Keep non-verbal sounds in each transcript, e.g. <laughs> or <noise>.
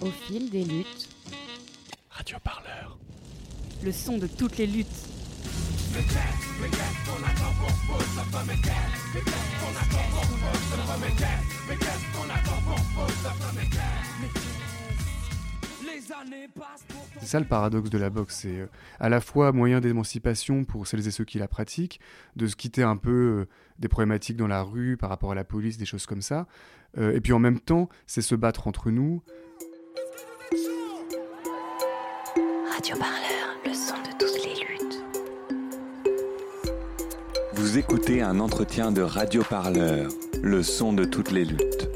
Au fil des luttes. Radio Parleur. Le son de toutes les luttes. C'est ça le paradoxe de la boxe, c'est euh, à la fois moyen d'émancipation pour celles et ceux qui la pratiquent, de se quitter un peu euh, des problématiques dans la rue par rapport à la police, des choses comme ça, euh, et puis en même temps, c'est se battre entre nous. Le son de toutes les luttes. Vous écoutez un entretien de Radio Parleur, le son de toutes les luttes.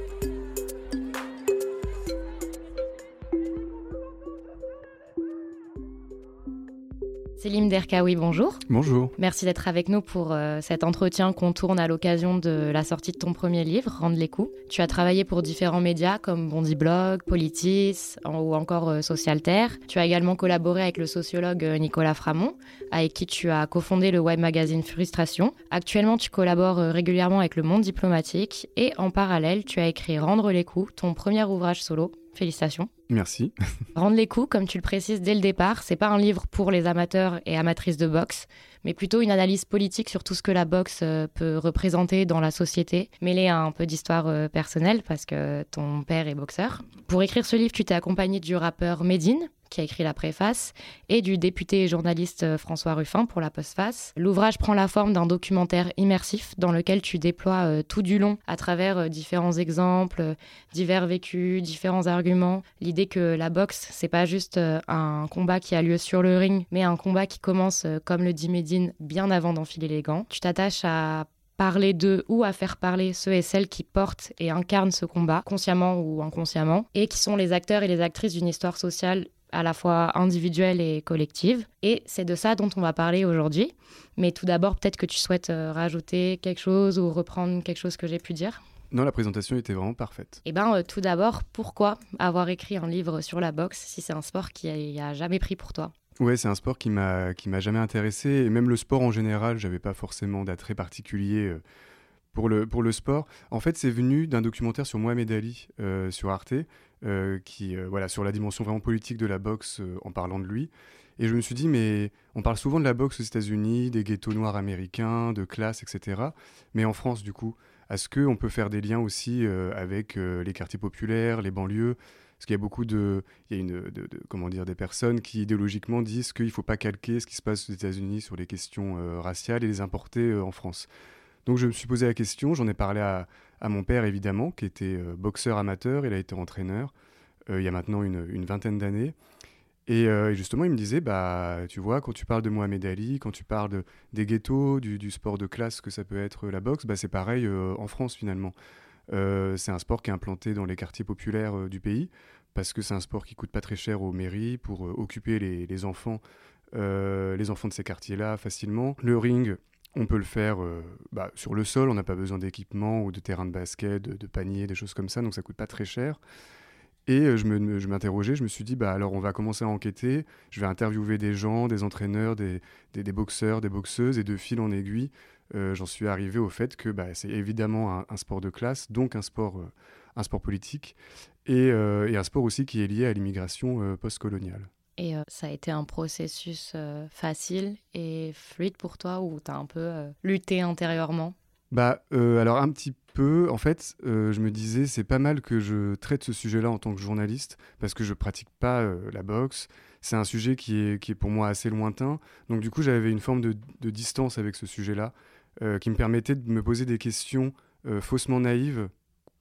Derkaoui, bonjour. Bonjour. Merci d'être avec nous pour euh, cet entretien qu'on tourne à l'occasion de la sortie de ton premier livre, Rendre les coups. Tu as travaillé pour différents médias comme Bondi Blog, Politis ou encore euh, Socialterre. Tu as également collaboré avec le sociologue euh, Nicolas Framont, avec qui tu as cofondé le web magazine Frustration. Actuellement, tu collabores régulièrement avec le monde diplomatique et en parallèle, tu as écrit Rendre les coups, ton premier ouvrage solo. Félicitations. Merci. <laughs> Rendre les coups, comme tu le précises dès le départ, c'est pas un livre pour les amateurs et amatrices de boxe, mais plutôt une analyse politique sur tout ce que la boxe euh, peut représenter dans la société, mêlée à un peu d'histoire euh, personnelle parce que ton père est boxeur. Pour écrire ce livre, tu t'es accompagné du rappeur Medine, qui a écrit la préface, et du député et journaliste euh, François Ruffin pour la postface. L'ouvrage prend la forme d'un documentaire immersif dans lequel tu déploies euh, tout du long, à travers euh, différents exemples, divers vécus, différents arguments, l'idée que la boxe, c'est pas juste un combat qui a lieu sur le ring, mais un combat qui commence, comme le dit Médine, bien avant d'enfiler les gants. Tu t'attaches à parler d'eux ou à faire parler ceux et celles qui portent et incarnent ce combat, consciemment ou inconsciemment, et qui sont les acteurs et les actrices d'une histoire sociale à la fois individuelle et collective. Et c'est de ça dont on va parler aujourd'hui. Mais tout d'abord, peut-être que tu souhaites euh, rajouter quelque chose ou reprendre quelque chose que j'ai pu dire? Non, la présentation était vraiment parfaite. Eh bien, euh, tout d'abord, pourquoi avoir écrit un livre sur la boxe si c'est un sport qui a, a jamais pris pour toi? Ouais, c'est un sport qui m'a qui m'a jamais intéressé et même le sport en général, j'avais pas forcément d'attrait particulier euh, pour le pour le sport. En fait, c'est venu d'un documentaire sur Mohamed Ali sur Arte qui, euh, voilà, sur la dimension vraiment politique de la boxe euh, en parlant de lui. Et je me suis dit, mais on parle souvent de la boxe aux États-Unis, des ghettos noirs américains, de classe, etc. Mais en France, du coup, est-ce qu'on peut faire des liens aussi avec les quartiers populaires, les banlieues? Parce qu'il y a beaucoup de, il y a une, comment dire, des personnes qui idéologiquement disent qu'il ne faut pas calquer ce qui se passe aux États-Unis sur les questions raciales et les importer en France. Donc je me suis posé la question, j'en ai parlé à, à mon père évidemment, qui était euh, boxeur amateur, il a été entraîneur euh, il y a maintenant une, vingtaine d'années. Euh, et, justement, il me disait, bah, tu vois, quand tu parles de Mohamed Ali, quand tu parles de, des ghettos, du, sport de classe que ça peut être la boxe, bah, c'est pareil en France finalement. c'est un sport qui est implanté dans les quartiers populaires du pays, parce que c'est un sport qui coûte pas très cher aux mairies pour occuper les, les enfants, les enfants de ces quartiers-là facilement. Le ring, on peut le faire euh, bah, sur le sol, on n'a pas besoin d'équipement ou de terrain de basket, de, panier, des choses comme ça, donc ça coûte pas très cher. Et euh, je m'interrogeais, je, me suis dit, bah alors on va commencer à enquêter, je vais interviewer des gens, des entraîneurs, des, boxeurs, des boxeuses, et de fil en aiguille, euh, j'en suis arrivé au fait que bah, c'est évidemment un, sport de classe, donc un sport, un sport politique, et, et, un sport aussi qui est lié à l'immigration postcoloniale. Et euh, ça a été un processus euh, facile et fluide pour toi ou tu as un peu euh, lutté intérieurement? Bah alors un petit peu. En fait, je me disais c'est pas mal que je traite ce sujet-là en tant que journaliste parce que je pratique pas la boxe. C'est un sujet qui est, qui est pour moi assez lointain. Donc du coup j'avais une forme de, de, distance avec ce sujet-là qui me permettait de me poser des questions faussement naïves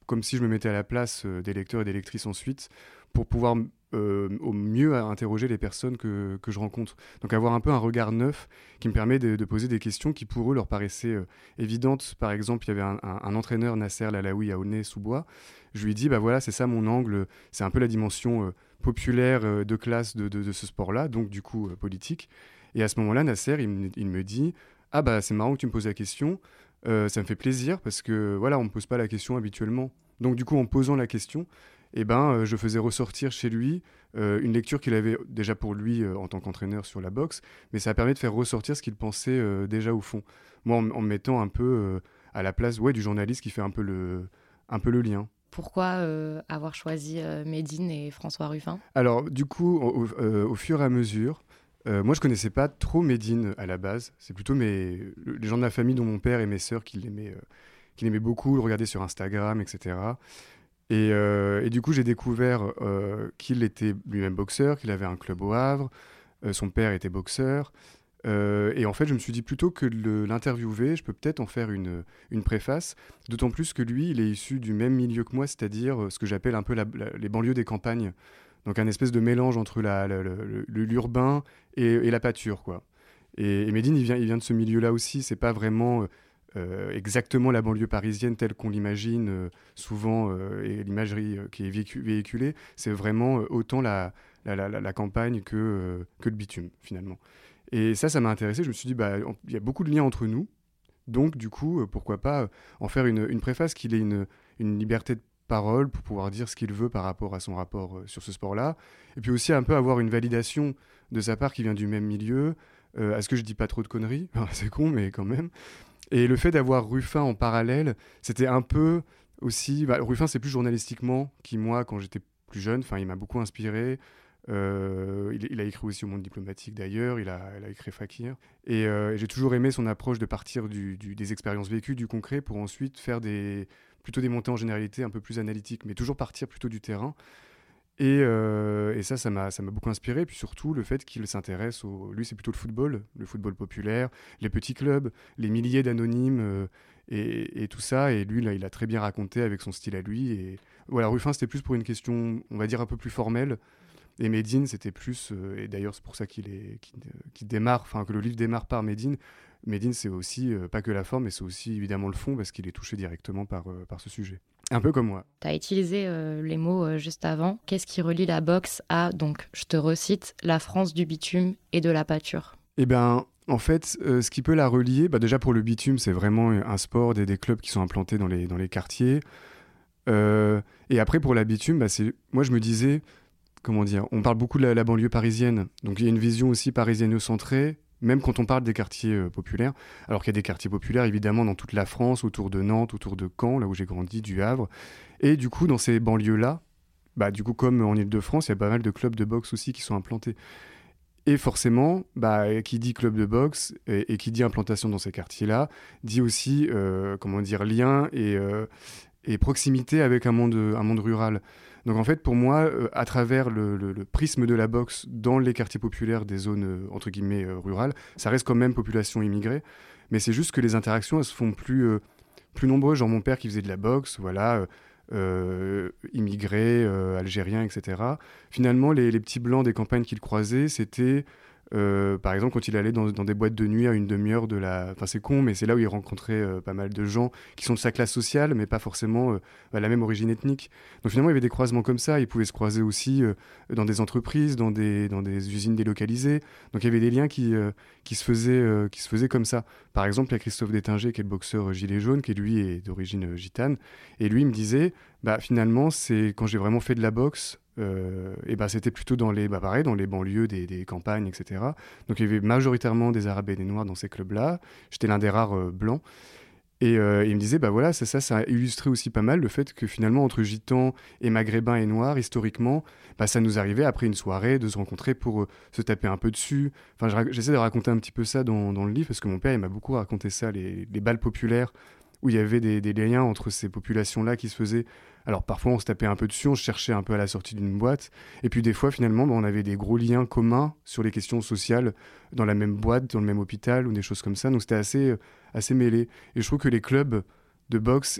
comme si je me mettais à la place des lecteurs et des lectrices ensuite pour pouvoir euh, au mieux à interroger les personnes que, que, je rencontre. Donc avoir un peu un regard neuf qui me permet de, poser des questions qui pour eux leur paraissaient euh, évidentes. Par exemple, il y avait un, entraîneur, Nasser Lalaoui, à Aulnay-sous-Bois. Je lui dit, bah voilà, c'est ça mon angle, c'est un peu la dimension euh, populaire de classe de, de, ce sport-là, donc du coup politique. Et à ce moment-là, Nasser, il, il, me dit, ah bah c'est marrant que tu me poses la question, ça me fait plaisir parce que voilà, on me pose pas la question habituellement. Donc du coup, en posant la question, eh ben, euh, je faisais ressortir chez lui euh, une lecture qu'il avait déjà pour lui euh, en tant qu'entraîneur sur la boxe, mais ça permis de faire ressortir ce qu'il pensait déjà au fond. Moi, en, me mettant un peu à la place ouais, du journaliste qui fait un peu le, un peu le lien. Pourquoi avoir choisi Médine et François Ruffin? Alors, du coup, au, au fur et à mesure, moi, je connaissais pas trop Médine à la base. C'est plutôt mes, les gens de ma famille, dont mon père et mes sœurs, qui l'aimaient, qui l'aimaient beaucoup, le regardaient sur Instagram, etc. Et, euh, et du coup, j'ai découvert euh, qu'il était lui-même boxeur, qu'il avait un club au Havre, euh, son père était boxeur. Et en fait, je me suis dit plutôt que de l'interviewer, je peux peut-être en faire une, une préface, d'autant plus que lui, il est issu du même milieu que moi, c'est-à-dire ce que j'appelle un peu les banlieues des campagnes. Donc un espèce de mélange entre la- la- l'urbain et, la pâture, quoi. Et, et Médine, il vient, il vient de ce milieu-là aussi. C'est pas vraiment euh, exactement la banlieue parisienne telle qu'on l'imagine euh, souvent euh, et l'imagerie qui est véhicu- véhiculée. C'est vraiment autant la, campagne que, le bitume, finalement. Et ça, ça m'a intéressé. Je me suis dit, bah, il y a beaucoup de liens entre nous. Donc, du coup, pourquoi pas en faire une, préface qu'il ait une, liberté de parole pour pouvoir dire ce qu'il veut par rapport à son rapport sur ce sport-là. Et puis aussi un peu avoir une validation de sa part qui vient du même milieu. Euh, Est-ce que je dis pas trop de conneries <laughs> C'est con, mais quand même. Et le fait d'avoir Ruffin en parallèle, c'était un peu aussi. bah, Ruffin, c'est plus journalistiquement qui, moi, quand j'étais plus jeune, il m'a beaucoup inspiré. Euh, il, a écrit aussi au monde diplomatique d'ailleurs, il a, écrit Fakir. Et, euh, et j'ai toujours aimé son approche de partir des expériences vécues, du concret, pour ensuite faire des, plutôt des montées en généralité un peu plus analytiques, mais toujours partir plutôt du terrain. Et, euh, et ça, ça m'a beaucoup inspiré. Puis surtout, le fait qu'il s'intéresse au. Lui, c'est plutôt le football, le football populaire, les petits clubs, les milliers d'anonymes euh, et, tout ça. Et lui, là, il a très bien raconté avec son style à lui. Et voilà, Ruffin, c'était plus pour une question, on va dire, un peu plus formelle. Et Medine, c'était plus. euh, et d'ailleurs, c'est pour ça qu'il démarre, que le livre démarre par Medine. Medine, c'est aussi, pas que la forme, mais c'est aussi évidemment le fond, parce qu'il est touché directement par ce sujet. Un peu comme moi. Tu as utilisé euh, les mots euh, juste avant. Qu'est-ce qui relie la boxe à, donc, je te recite, la France du bitume et de la pâture? Eh ben, en fait, euh, ce qui peut la relier, bah déjà pour le bitume, c'est vraiment un sport des, des clubs qui sont implantés dans les, dans les quartiers. Et après, pour la bitume, bah, c'est, moi je me disais, comment dire, on parle beaucoup de la, la banlieue parisienne, donc il y a une vision aussi parisiano-centrée, même quand on parle des quartiers euh, populaires, alors qu'il y a des quartiers populaires évidemment dans toute la France, autour de Nantes, autour de Caen, là où j'ai grandi, du Havre. Et du coup, dans ces banlieues-là, bah, du coup, comme en Ile-de-France, il y a pas mal de clubs de boxe aussi qui sont implantés. Et forcément, bah, qui dit club de boxe et, qui dit implantation dans ces quartiers-là, dit aussi, euh, comment dire, lien et, euh, et proximité avec un monde, un monde rural. Donc en fait, pour moi, euh, à travers le, prisme de la boxe dans les quartiers populaires des zones, euh, entre guillemets, euh, rurales, ça reste quand même population immigrée, mais c'est juste que les interactions, elles se font plus, plus nombreuses. Genre mon père qui faisait de la boxe, voilà, immigrés, euh, algériens, etc. Finalement, les, les petits blancs des campagnes qu'il croisait, c'était... euh, par exemple, quand il allait dans, des boîtes de nuit à une demi-heure de la... Enfin, c'est con, mais c'est là où il rencontrait euh, pas mal de gens qui sont de sa classe sociale, mais pas forcément euh, à la même origine ethnique. Donc finalement, il y avait des croisements comme ça. Ils pouvaient se croiser aussi dans des entreprises, dans des, dans des usines délocalisées. Donc il y avait des liens qui, qui, se, faisaient, qui se faisaient comme ça. Par exemple, il y a Christophe Détinger, qui est le boxeur gilet jaune, qui lui est d'origine gitane. Et lui, il me disait, bah, finalement, c'est quand j'ai vraiment fait de la boxe, euh, et bah, c'était plutôt dans les, bah, dans les banlieues des, campagnes, etc. Donc il y avait majoritairement des Arabes et des Noirs dans ces clubs-là. J'étais l'un des rares euh, blancs. Et euh, il me disait, bah voilà, ça, ça a illustré aussi pas mal le fait que finalement, entre gitans et maghrébins et noirs, historiquement, bah, ça nous arrivait après une soirée de se rencontrer pour se taper un peu dessus. Enfin, j'essaie de raconter un petit peu ça dans, le livre parce que mon père, il m'a beaucoup raconté ça, les, les balles populaires, où il y avait des, des liens entre ces populations-là qui se faisaient. Alors parfois, on se tapait un peu dessus, on cherchait un peu à la sortie d'une boîte. Et puis des fois, finalement, bah, on avait des gros liens communs sur les questions sociales dans la même boîte, dans le même hôpital ou des choses comme ça. Donc c'était assez, euh, assez mêlé. Et je trouve que les clubs de boxe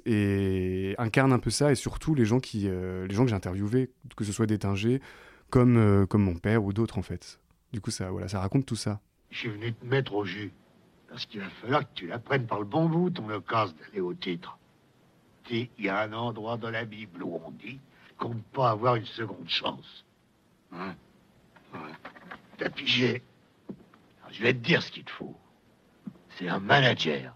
incarnent un peu ça, et surtout les gens, qui, euh, les gens que j'ai interviewés, que ce soit Détinger, comme, euh, comme mon père ou d'autres en fait. Du coup, ça, voilà, ça raconte tout ça. Je suis venu te mettre au jus. Parce qu'il va falloir que tu la prennes par le bon bout, ton occasion d'aller au titre. Il y a un endroit dans la Bible où on dit qu'on ne peut pas avoir une seconde chance. Hein Ouais. T'as pigé. Alors, je vais te dire ce qu'il te faut. C'est un manager.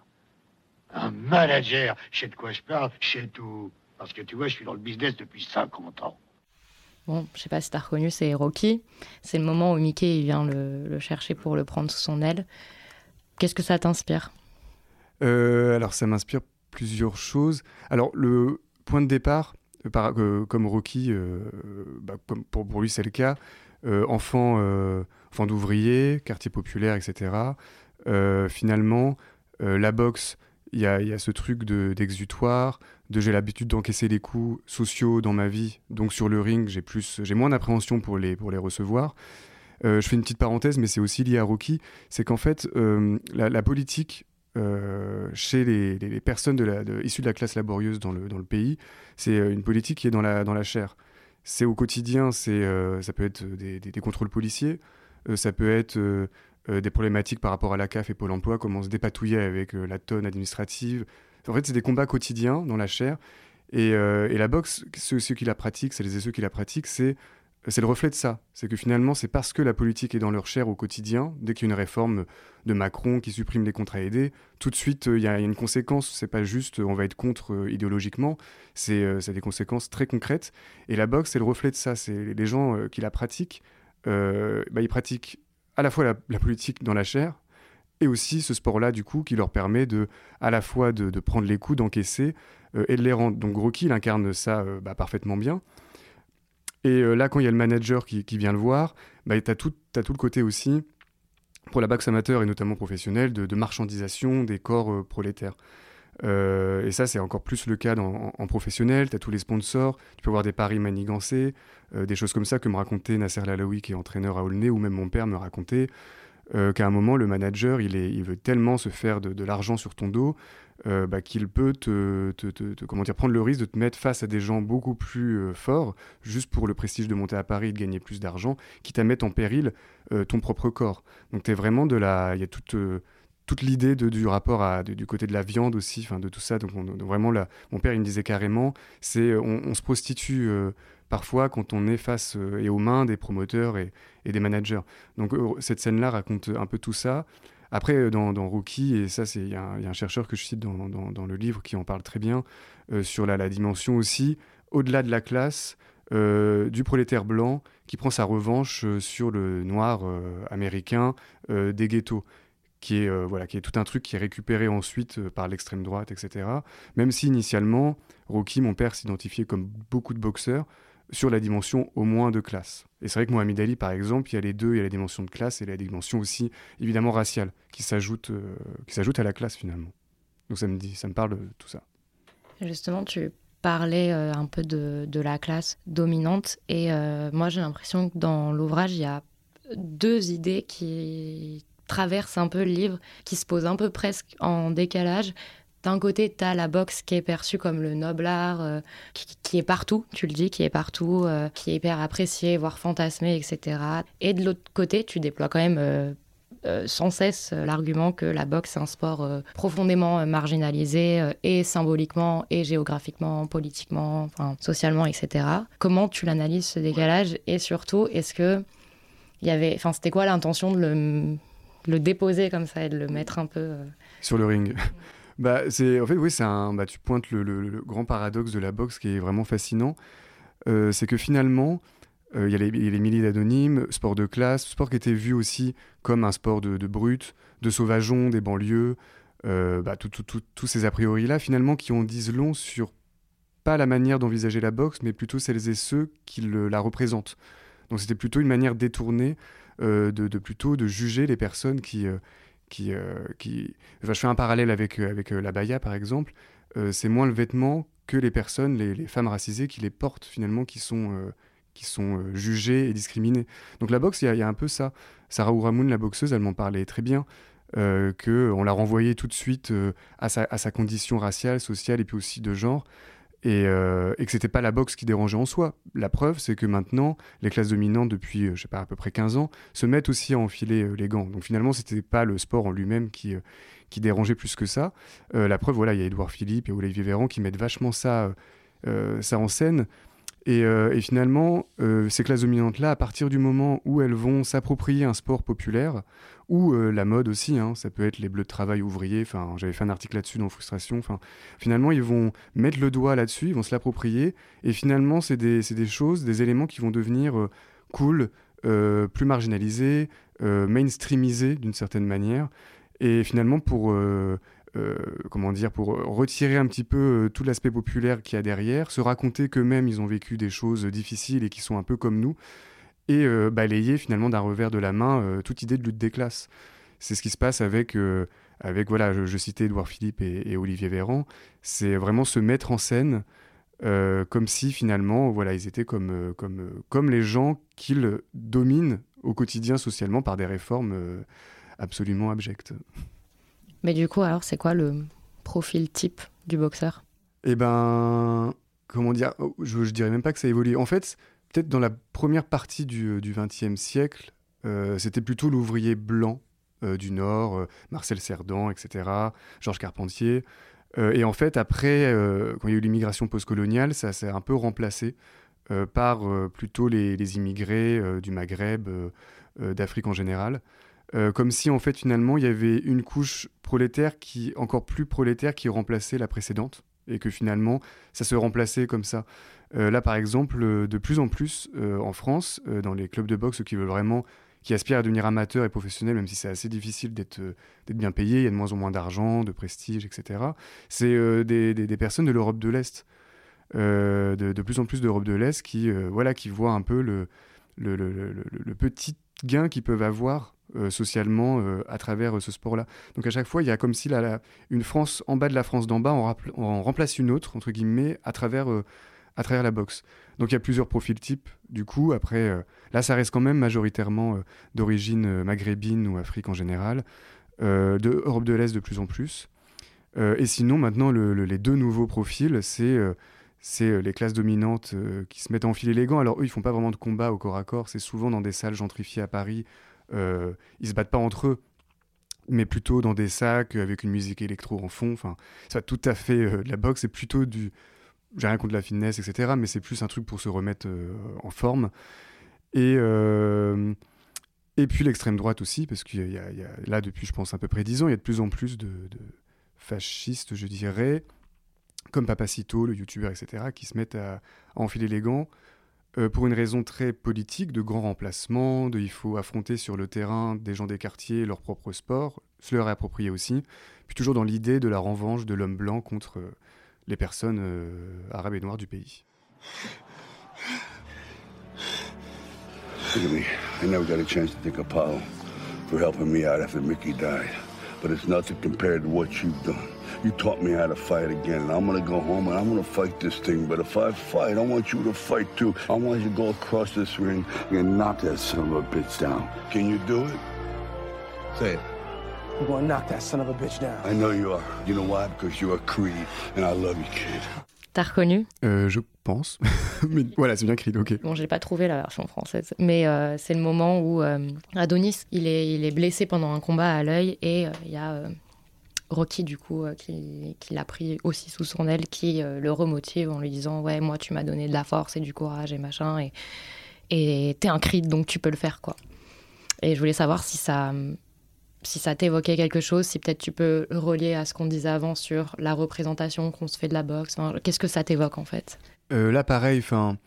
Un manager. Je sais de quoi je parle, je sais tout. Parce que tu vois, je suis dans le business depuis 50 ans. Bon, je sais pas si t'as reconnu, c'est Rocky. C'est le moment où Mickey il vient le, le chercher pour le prendre sous son aile. Qu'est-ce que ça t'inspire? Euh, alors, ça m'inspire plusieurs choses. Alors, le point de départ, par- euh, comme Rocky, euh, bah, pour, lui c'est le cas, euh, enfant, euh, enfant d'ouvrier, quartier populaire, etc. Euh, finalement, euh, la boxe, il y a, ce truc de- d'exutoire, de, j'ai l'habitude d'encaisser les coups sociaux dans ma vie, donc sur le ring, j'ai plus, j'ai moins d'appréhension pour les, pour les recevoir. Euh, je fais une petite parenthèse, mais c'est aussi lié à Rocky, c'est qu'en fait, euh, la politique euh, chez les, personnes issues de la classe laborieuse dans le, pays, c'est euh, une politique qui est dans la, chair. C'est au quotidien, c'est, euh, ça peut être des, contrôles policiers, ça peut être des problématiques par rapport à la CAF et Pôle emploi, comment se dépatouiller avec la tonne administrative. En fait, c'est des combats quotidiens dans la chair. Et, la boxe, ceux, ceux qui la pratiquent, celles et ceux qui la pratiquent, c'est c'est le reflet de ça. C'est que finalement, c'est parce que la politique est dans leur chair au quotidien, dès qu'il y a une réforme de Macron qui supprime les contrats aidés, tout de suite, euh, il y, a une conséquence. C'est pas juste euh, on va être contre euh, idéologiquement, c'est des conséquences très concrètes. Et la boxe, c'est le reflet de ça. C'est les gens qui la pratiquent, bah, ils pratiquent à la fois la, politique dans la chair, et aussi ce sport-là, du coup, qui leur permet de, à la fois de, prendre les coups, d'encaisser et de les rendre. Donc Rocky, il incarne ça bah, parfaitement bien. Et euh, là, quand il y a le manager qui, vient le voir, bah, tu as, tout le côté aussi, pour la boxe amateur et notamment professionnelle, de, marchandisation des corps euh, prolétaires. Euh, et ça, c'est encore plus le cas en, professionnel. Tu as tous les sponsors, tu peux voir des paris manigancés, des choses comme ça que me racontait Nasser Lalaoui, qui est entraîneur à Aulnay, ou même mon père me racontait euh, qu'à un moment, le manager, il, veut tellement se faire de, l'argent sur ton dos euh, bah, qu'il peut te, comment dire, prendre le risque de te mettre face à des gens beaucoup plus euh, forts, juste pour le prestige de monter à Paris et de gagner plus d'argent, quitte à mettre en péril ton propre corps. Donc, tu vraiment de la. Il y a toute. l'idée du rapport du côté de la viande aussi, de tout ça. Donc, on- donc vraiment, mon père, il me disait carrément, c'est on, se prostitue parfois quand on est face euh, et aux mains des promoteurs et, des managers. Donc, euh, cette scène-là raconte un peu tout ça. Après, euh, dans, dans Rookie, et ça, il y, a un- chercheur que je cite dans, le livre qui en parle très bien, sur la, dimension aussi, au-delà de la classe, du prolétaire blanc qui prend sa revanche sur le noir américain des ghettos qui est, voilà, qui est tout un truc qui est récupéré ensuite par l'extrême droite, etc. Même si initialement, Rocky, mon père, s'identifiait comme beaucoup de boxeurs sur la dimension au moins de classe. Et c'est vrai que Mohamed Ali, par exemple, il y a les deux, il y a la dimension de classe et la dimension aussi, évidemment, raciale, qui s'ajoute euh, à la classe finalement. Donc ça me, dit, ça me parle de tout ça. Justement, tu parlais euh, un peu de, de la classe dominante et euh, moi j'ai l'impression que dans l'ouvrage il y a deux idées qui traversent un peu le livre, qui se posent un peu presque en décalage. D'un côté, tu as la boxe qui est perçue comme le noble art, euh, qui, qui est partout, tu le dis, qui est partout, euh, qui est hyper apprécié, voire fantasmé, etc. Et de l'autre côté, tu déploies quand même euh, sans cesse l'argument que la boxe est un sport profondément marginalisé et symboliquement et géographiquement, politiquement, enfin, socialement, etc. Comment tu l'analyses ce décalage? Et surtout est-ce que il y avait, enfin c'était quoi l'intention de le, le déposer comme ça et de le mettre un peu sur le ring. Bah, c'est, en fait, oui, c'est un, bah, tu pointes le, le- grand paradoxe de la boxe qui est vraiment fascinant. Euh, c'est que finalement, euh, il y a les, milliers d'anonymes, sport de classe, sport qui était vu aussi comme un sport de, de brut, de sauvageons, des banlieues, euh, bah, tout- tout- tout- tous ces a priori-là, finalement, qui en disent long sur pas la manière d'envisager la boxe, mais plutôt celles et ceux qui le- la représentent. Donc c'était plutôt une manière détournée de, de plutôt de juger les personnes qui, qui, euh, je fais un parallèle avec, euh, avec euh, la baya par exemple. C'est moins le vêtement que les personnes, les, femmes racisées qui les portent finalement, qui sont, qui sont jugées et discriminées. Donc la boxe, il y, a- un peu ça. Sarah Ouramoun, la boxeuse, elle m'en parlait très bien. Euh, que on l'a renvoyée tout de suite à, sa, à sa condition raciale, sociale et puis aussi de genre et, euh, et que c'était pas la boxe qui dérangeait en soi. La preuve, c'est que maintenant, les classes dominantes, depuis, euh, je sais pas, à peu près 15 ans, se mettent aussi à enfiler euh, les gants. Donc finalement, c'était pas le sport en lui-même qui, euh, qui dérangeait plus que ça. La preuve, voilà, il y a Édouard Philippe et Olivier Véran qui mettent vachement ça, ça en scène. Et, euh, et finalement, euh, ces classes dominantes-là, à partir du moment où elles vont s'approprier un sport populaire, ou euh, la mode aussi, hein, ça peut être les bleus de travail ouvriers, j'avais fait un article là-dessus dans Frustration, enfin, finalement, ils vont mettre le doigt là-dessus, ils vont se l'approprier, et finalement, c'est des, des choses, des éléments qui vont devenir cool, plus marginalisés, mainstreamisés d'une certaine manière, et finalement, pour... euh, euh, comment dire, pour retirer un petit peu tout l'aspect populaire qu'il y a derrière, se raconter qu'eux-mêmes ils ont vécu des choses difficiles et qui sont un peu comme nous, et balayer finalement d'un revers de la main toute idée de lutte des classes. C'est ce qui se passe avec, avec voilà, je, citais Edouard Philippe et, Olivier Véran, c'est vraiment se mettre en scène comme si finalement, voilà, ils étaient comme, comme, comme les gens qu'ils dominent au quotidien socialement par des réformes absolument abjectes. Mais du coup, alors, c'est quoi le profil type du boxeur? Eh ben, comment dire oh, je, je dirais même pas que ça évolue. En fait, peut-être dans la première partie du XXe siècle, euh, c'était plutôt l'ouvrier blanc euh, du Nord, euh, Marcel Cerdan, etc., Georges Carpentier. et en fait, après, quand il y a eu l'immigration postcoloniale, ça s'est un peu remplacé par plutôt les immigrés du Maghreb, d'Afrique en général. Euh, comme si en fait finalement il y avait une couche prolétaire qui encore plus prolétaire qui remplaçait la précédente et que finalement ça se remplaçait comme ça. Euh, là par exemple, euh, de plus en plus en France, dans les clubs de boxe qui veulent vraiment, qui aspirent à devenir amateurs et professionnels, même si c'est assez difficile d'être bien payé, il y a de moins en moins d'argent, de prestige, etc. C'est des, personnes de l'Europe de l'Est, de, plus en plus d'Europe de l'Est qui voilà qui voient un peu le, le, le petit gain qu'ils peuvent avoir euh, socialement euh, à travers euh, ce sport-là. Donc à chaque fois, il y a comme si la, une France en bas de la France d'en bas, on, remplace une autre, entre guillemets, à travers, à travers la boxe. Donc il y a plusieurs profils types. Du coup, après, là, ça reste quand même majoritairement d'origine maghrébine ou Afrique en général, de Europe de l'Est de plus en plus. et sinon, maintenant, les deux nouveaux profils, c'est c'est les classes dominantes qui se mettent à enfiler les gants. Alors eux, ils font pas vraiment de combat au corps à corps. C'est souvent dans des salles gentrifiées à Paris euh, ils se battent pas entre eux, mais plutôt dans des sacs avec une musique électro en fond. Enfin, ça tout à fait euh, la boxe, c'est plutôt du. J'ai rien contre la fitness, etc. Mais c'est plus un truc pour se remettre euh, en forme. Et. Et puis l'extrême droite aussi, parce qu'il y, a là, depuis, je pense, à peu près 10 ans, il y a de plus en plus de, fascistes, je dirais, comme Papacito, le youtubeur, etc., qui se mettent à enfiler les gants euh, pour une raison très politique, de grand remplacement, de il faut affronter sur le terrain des gens des quartiers leur propre sport, se leur approprier aussi, puis toujours dans l'idée de la revanche de l'homme blanc contre euh, les personnes euh, arabes et noires du pays. Look at me. I never got a chance to thank for me out after Mickey died. But it's nothing compared to what you've done. You taught me how to fight again, and I'm gonna go home and I'm gonna fight this thing. But if I fight, I want you to fight too. I want you to go across this ring and knock that son of a bitch down. Can you do it? Say it. You're gonna knock that son of a bitch down. I know you are. You know why? Because you're a Creed, and I love you, kid. T'as reconnu? Euh, Je pense. <laughs> mais voilà, c'est bien Creed, ok. Bon, j'ai pas trouvé la version française. Mais euh, c'est le moment où euh, Adonis, il est, il est blessé pendant un combat à l'œil et euh, il y a Rocky, du coup, euh, qui, l'a pris aussi sous son aile, qui euh, le remotive en lui disant Ouais, moi, tu m'as donné de la force et du courage et machin, et t'es un Creed, donc tu peux le faire, quoi. Et je voulais savoir si ça, si ça t'évoquait quelque chose, si peut-être tu peux relier à ce qu'on disait avant sur la représentation qu'on se fait de la boxe. Qu'est-ce que ça t'évoque, en fait? Euh, Là, pareil, enfin,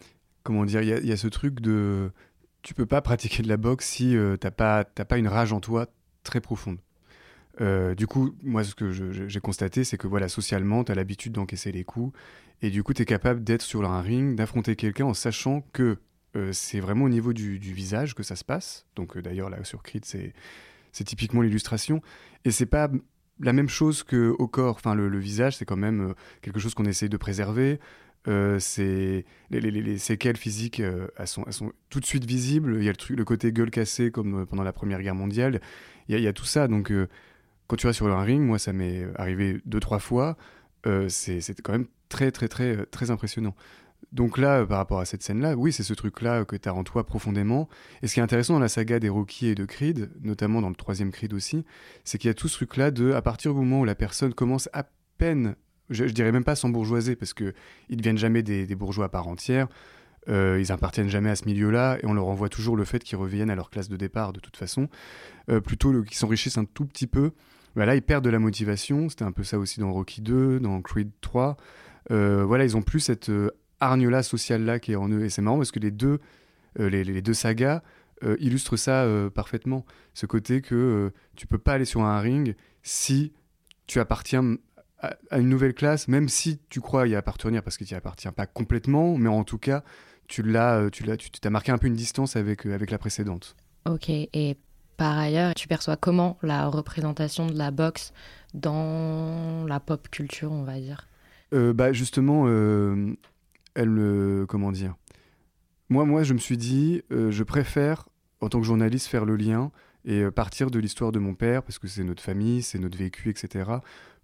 comment dire, il y, a ce truc de. Tu peux pas pratiquer de la boxe si t'as pas, pas une rage en toi très profonde. Euh, du coup, moi, ce que j'ai constaté, c'est que voilà, socialement, tu as l'habitude d'encaisser les coups. Et du coup, tu es capable d'être sur un ring, d'affronter quelqu'un en sachant que euh, c'est vraiment au niveau du, visage que ça se passe. Donc, euh, d'ailleurs, là, sur Creed, c'est typiquement l'illustration. Et c'est pas la même chose qu'au corps. Enfin, le, visage, c'est quand même quelque chose qu'on essaye de préserver. c'est les, les, séquelles physiques sont, elles, sont, tout de suite visibles. Il y a le, truc, le côté gueule cassée comme pendant la Première Guerre mondiale. Il y a, il y a tout ça. Donc, quand tu vas sur un ring, moi ça m'est arrivé deux trois fois, euh, c'est quand même très très très euh, très impressionnant. Donc là, par rapport à cette scène-là, oui, c'est ce truc-là que tu as en toi profondément. Et ce qui est intéressant dans la saga des Rocky et de Creed, notamment dans le troisième Creed aussi, c'est qu'il y a tout ce truc-là de, à partir du moment où la personne commence à peine, je, dirais même pas s'embourgeoiser, parce qu'ils ne deviennent jamais des, bourgeois à part entière, euh, ils appartiennent jamais à ce milieu-là, et on leur envoie toujours le fait qu'ils reviennent à leur classe de départ de toute façon, plutôt qu'ils s'enrichissent un tout petit peu bah là, ils perdent de la motivation. C'était un peu ça aussi dans Rocky 2, dans Creed 3. Euh, voilà, ils ont plus cette euh, hargne-là, sociale-là qui est en eux. Et c'est marrant parce que les deux, euh, les, deux sagas illustrent ça parfaitement. Ce côté que tu peux pas aller sur un ring si tu appartiens à, une nouvelle classe, même si tu crois y appartenir, parce que tu n'y appartiens pas complètement, mais en tout cas, tu l'as, tu l'as, t'as marqué un peu une distance avec, avec la précédente. Ok, et par ailleurs, tu perçois comment la représentation de la boxe dans la pop culture, on va dire? Bah justement, elle me, comment dire? Moi, moi, je me suis dit, je préfère, en tant que journaliste, faire le lien et euh, partir de l'histoire de mon père, parce que c'est notre famille, c'est notre vécu, etc.,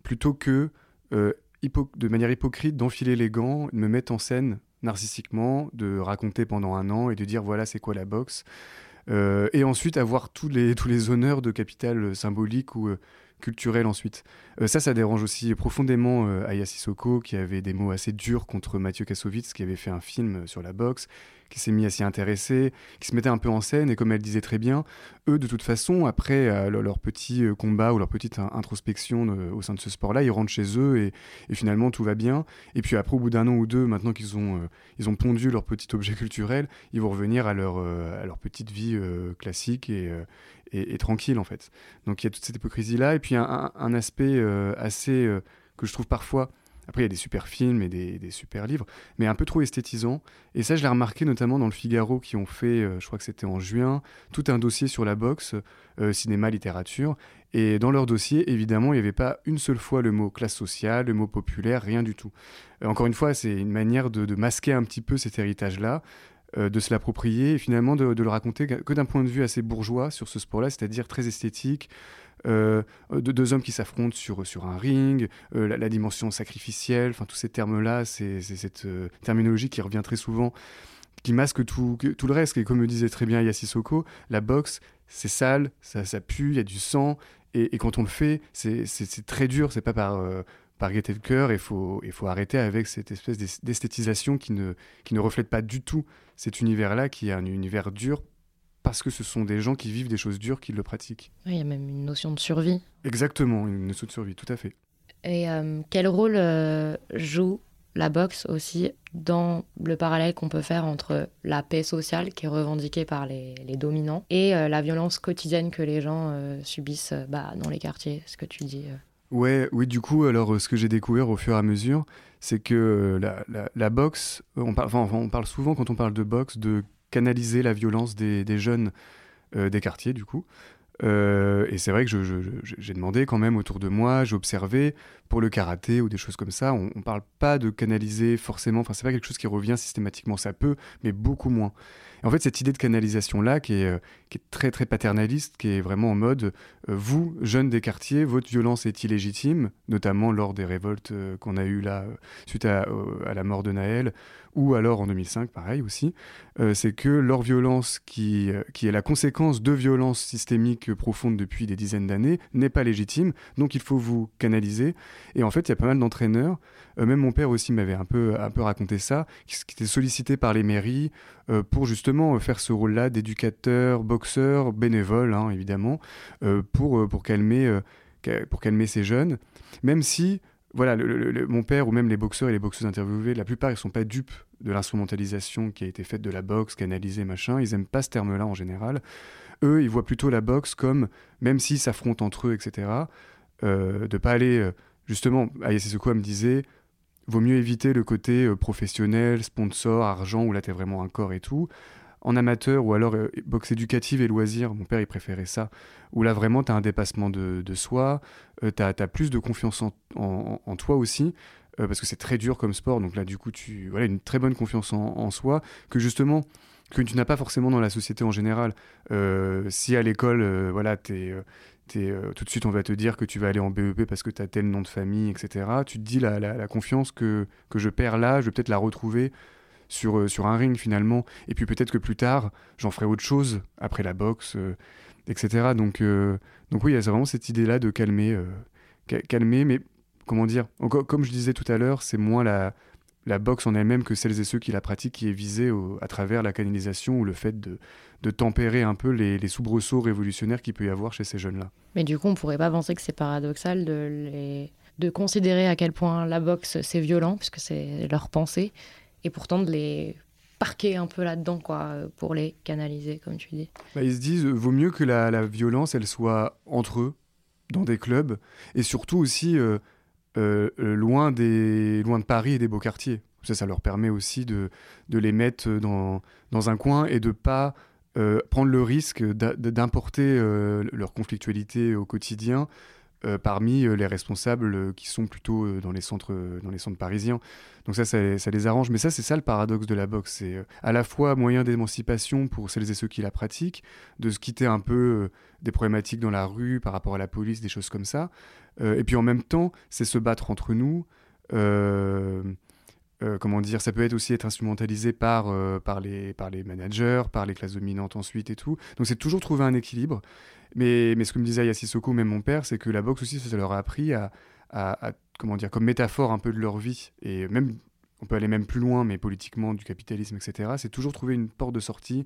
plutôt que euh, de manière hypocrite d'enfiler les gants, de me mettre en scène narcissiquement, de raconter pendant un an et de dire voilà c'est quoi la boxe. Euh, et ensuite avoir tous les, <laughs> tous les honneurs de capital symbolique ou culturel ensuite. ça, ça dérange aussi profondément Aya Sissoko, qui avait des mots assez durs contre Mathieu Kassovitz, qui avait fait un film sur la boxe, qui s'est mis à s'y intéresser, qui se mettait un peu en scène. Et comme elle disait très bien, eux, de toute façon, après euh, leur petit euh, combat ou leur petite introspection au sein de ce sport-là, ils rentrent chez eux et, finalement tout va bien. Et puis après, au bout d'un an ou deux, maintenant qu'ils ont, euh, ont pondu leur petit <laughs> objet culturel, ils vont revenir à leur, à leur petite vie classique et, et, tranquille en fait. Donc il y a toute cette hypocrisie-là. Et puis un, un aspect assez que je trouve parfois après, il y a des super films et des, super livres, mais un peu trop esthétisant. Et ça, je l'ai remarqué notamment dans le Figaro, qui ont fait, euh, je crois que c'était en juin, tout un dossier sur la boxe, euh, cinéma, littérature. Et dans leur dossier, évidemment, il n'y avait pas une seule fois le mot classe sociale, le mot populaire, rien du tout. Euh, encore une fois, c'est une manière de, masquer un petit peu cet héritage-là, de se l'approprier et finalement de, le raconter que d'un point de vue assez bourgeois sur ce sport-là, c'est-à-dire très esthétique, euh, de deux hommes qui s'affrontent sur, sur un ring, euh, la, dimension sacrificielle, enfin tous ces termes-là, c'est cette euh, terminologie qui revient très souvent, qui masque tout, tout le reste. Et comme me disait très bien Yassisoko, la boxe, c'est sale, ça, ça pue, il y a du sang, et, quand on le fait, c'est très dur, c'est pas par par gaieté de cœur, il faut, il faut arrêter avec cette espèce d'esthétisation qui ne, qui ne reflète pas du tout cet univers-là, qui est un univers dur parce que ce sont des gens qui vivent des choses dures qui le pratiquent. Il y a même une notion de survie. Exactement, une notion de survie, tout à fait. Et euh, quel rôle euh, joue la boxe aussi dans le parallèle qu'on peut faire entre la paix sociale qui est revendiquée par les, dominants et euh, la violence quotidienne que les gens subissent bah, dans les quartiers, ce que tu dis Ouais, oui, du coup, alors ce que j'ai découvert au fur et à mesure, c'est que la, boxe, on, on parle souvent quand on parle de boxe de canaliser la violence des, jeunes euh, des quartiers, du coup. Euh, et c'est vrai que j'ai demandé quand même autour de moi, j'ai observé pour le karaté ou des choses comme ça, on, ne parle pas de canaliser forcément, enfin c'est pas quelque chose qui revient systématiquement, ça peut, mais beaucoup moins. Et en fait, cette idée de canalisation-là, qui est, euh, qui est très très paternaliste, qui est vraiment en mode, vous, jeunes des quartiers, votre violence est illégitime, notamment lors des révoltes qu'on a eues là, suite à, à, la mort de Naël, ou alors en 2005, pareil aussi, euh, c'est que leur violence, qui, euh, qui est la conséquence de violences systémiques profondes depuis des dizaines d'années, n'est pas légitime, donc il faut vous canaliser. Et en fait, il y a pas mal d'entraîneurs, euh, même mon père aussi m'avait un peu, un peu raconté ça, qui, qui étaient sollicités par les mairies pour justement faire ce rôle-là d'éducateur, boxeur, bénévole, hein, évidemment, pour, pour, calmer, pour calmer ces jeunes, même si voilà, mon père ou même les boxeurs et les boxeuses interviewées, la plupart, ils sont pas dupes de l'instrumentalisation qui a été faite de la boxe, canalisée, machin. Ils aiment pas ce terme-là en général. Eux, ils voient plutôt la boxe comme, même s'ils s'affrontent entre eux, etc., euh, de pas aller, euh, justement, quoi me disait, vaut mieux éviter le côté euh, professionnel, sponsor, argent, où là, es vraiment un corps et tout en amateur ou alors euh, boxe éducative et loisir, mon père il préférait ça, où là vraiment tu as un dépassement de, soi, euh, tu as, plus de confiance en, toi aussi, euh, parce que c'est très dur comme sport, donc là du coup tu voilà une très bonne confiance en, soi, que justement que tu n'as pas forcément dans la société en général. si à l'école, voilà, t'es tout de suite on va te dire que tu vas aller en BEP parce que tu as tel nom de famille, etc. Tu te dis la, la, confiance que, que je perds là, je vais peut-être la retrouver sur, euh, sur un ring finalement. Et puis peut-être que plus tard, j'en ferai autre chose après la boxe, euh, etc. Donc, euh, donc oui, il y a vraiment cette idée-là de calmer, calmer, mais comment dire, comme je disais tout à l'heure, c'est moins la, la boxe en elle-même que celles et ceux qui la pratiquent qui est visée à travers la canalisation ou le fait de, de tempérer un peu les, soubresauts révolutionnaires qu'il peut y avoir chez ces jeunes-là. Mais du coup, on pourrait pas penser que c'est paradoxal de, de considérer à quel point la boxe c'est violent, puisque c'est leur pensée, et pourtant de les parquer un peu là-dedans, quoi, pour les canaliser, comme tu dis. Bah, ils se disent, vaut mieux que la, violence, elle soit entre eux, dans des clubs, et surtout aussi euh, euh, loin, des, loin de Paris et des beaux quartiers. Ça, ça leur permet aussi de, de les mettre dans, dans un coin et de pas prendre le risque d'importer leur conflictualité au quotidien euh, parmi euh, les responsables euh, qui sont plutôt dans, les centres, dans les centres parisiens. Donc ça, ça, les arrange. Mais ça, c'est ça le paradoxe de la boxe. C'est à la fois moyen d'émancipation pour celles et ceux qui la pratiquent, de se quitter un peu des problématiques dans la rue par rapport à la police, des choses comme ça. et puis en même temps, c'est se battre entre nous. comment dire, ça peut être aussi être instrumentalisé par, par, les, par les managers, par les classes dominantes ensuite et tout. Donc c'est toujours trouver un équilibre. Mais, ce que me disait Yassisoko, même mon père, c'est que la boxe aussi, ça leur a appris à, comment dire, comme métaphore un peu de leur vie, et même, on peut aller même plus loin, mais politiquement, du capitalisme, etc., c'est toujours trouver une porte de sortie,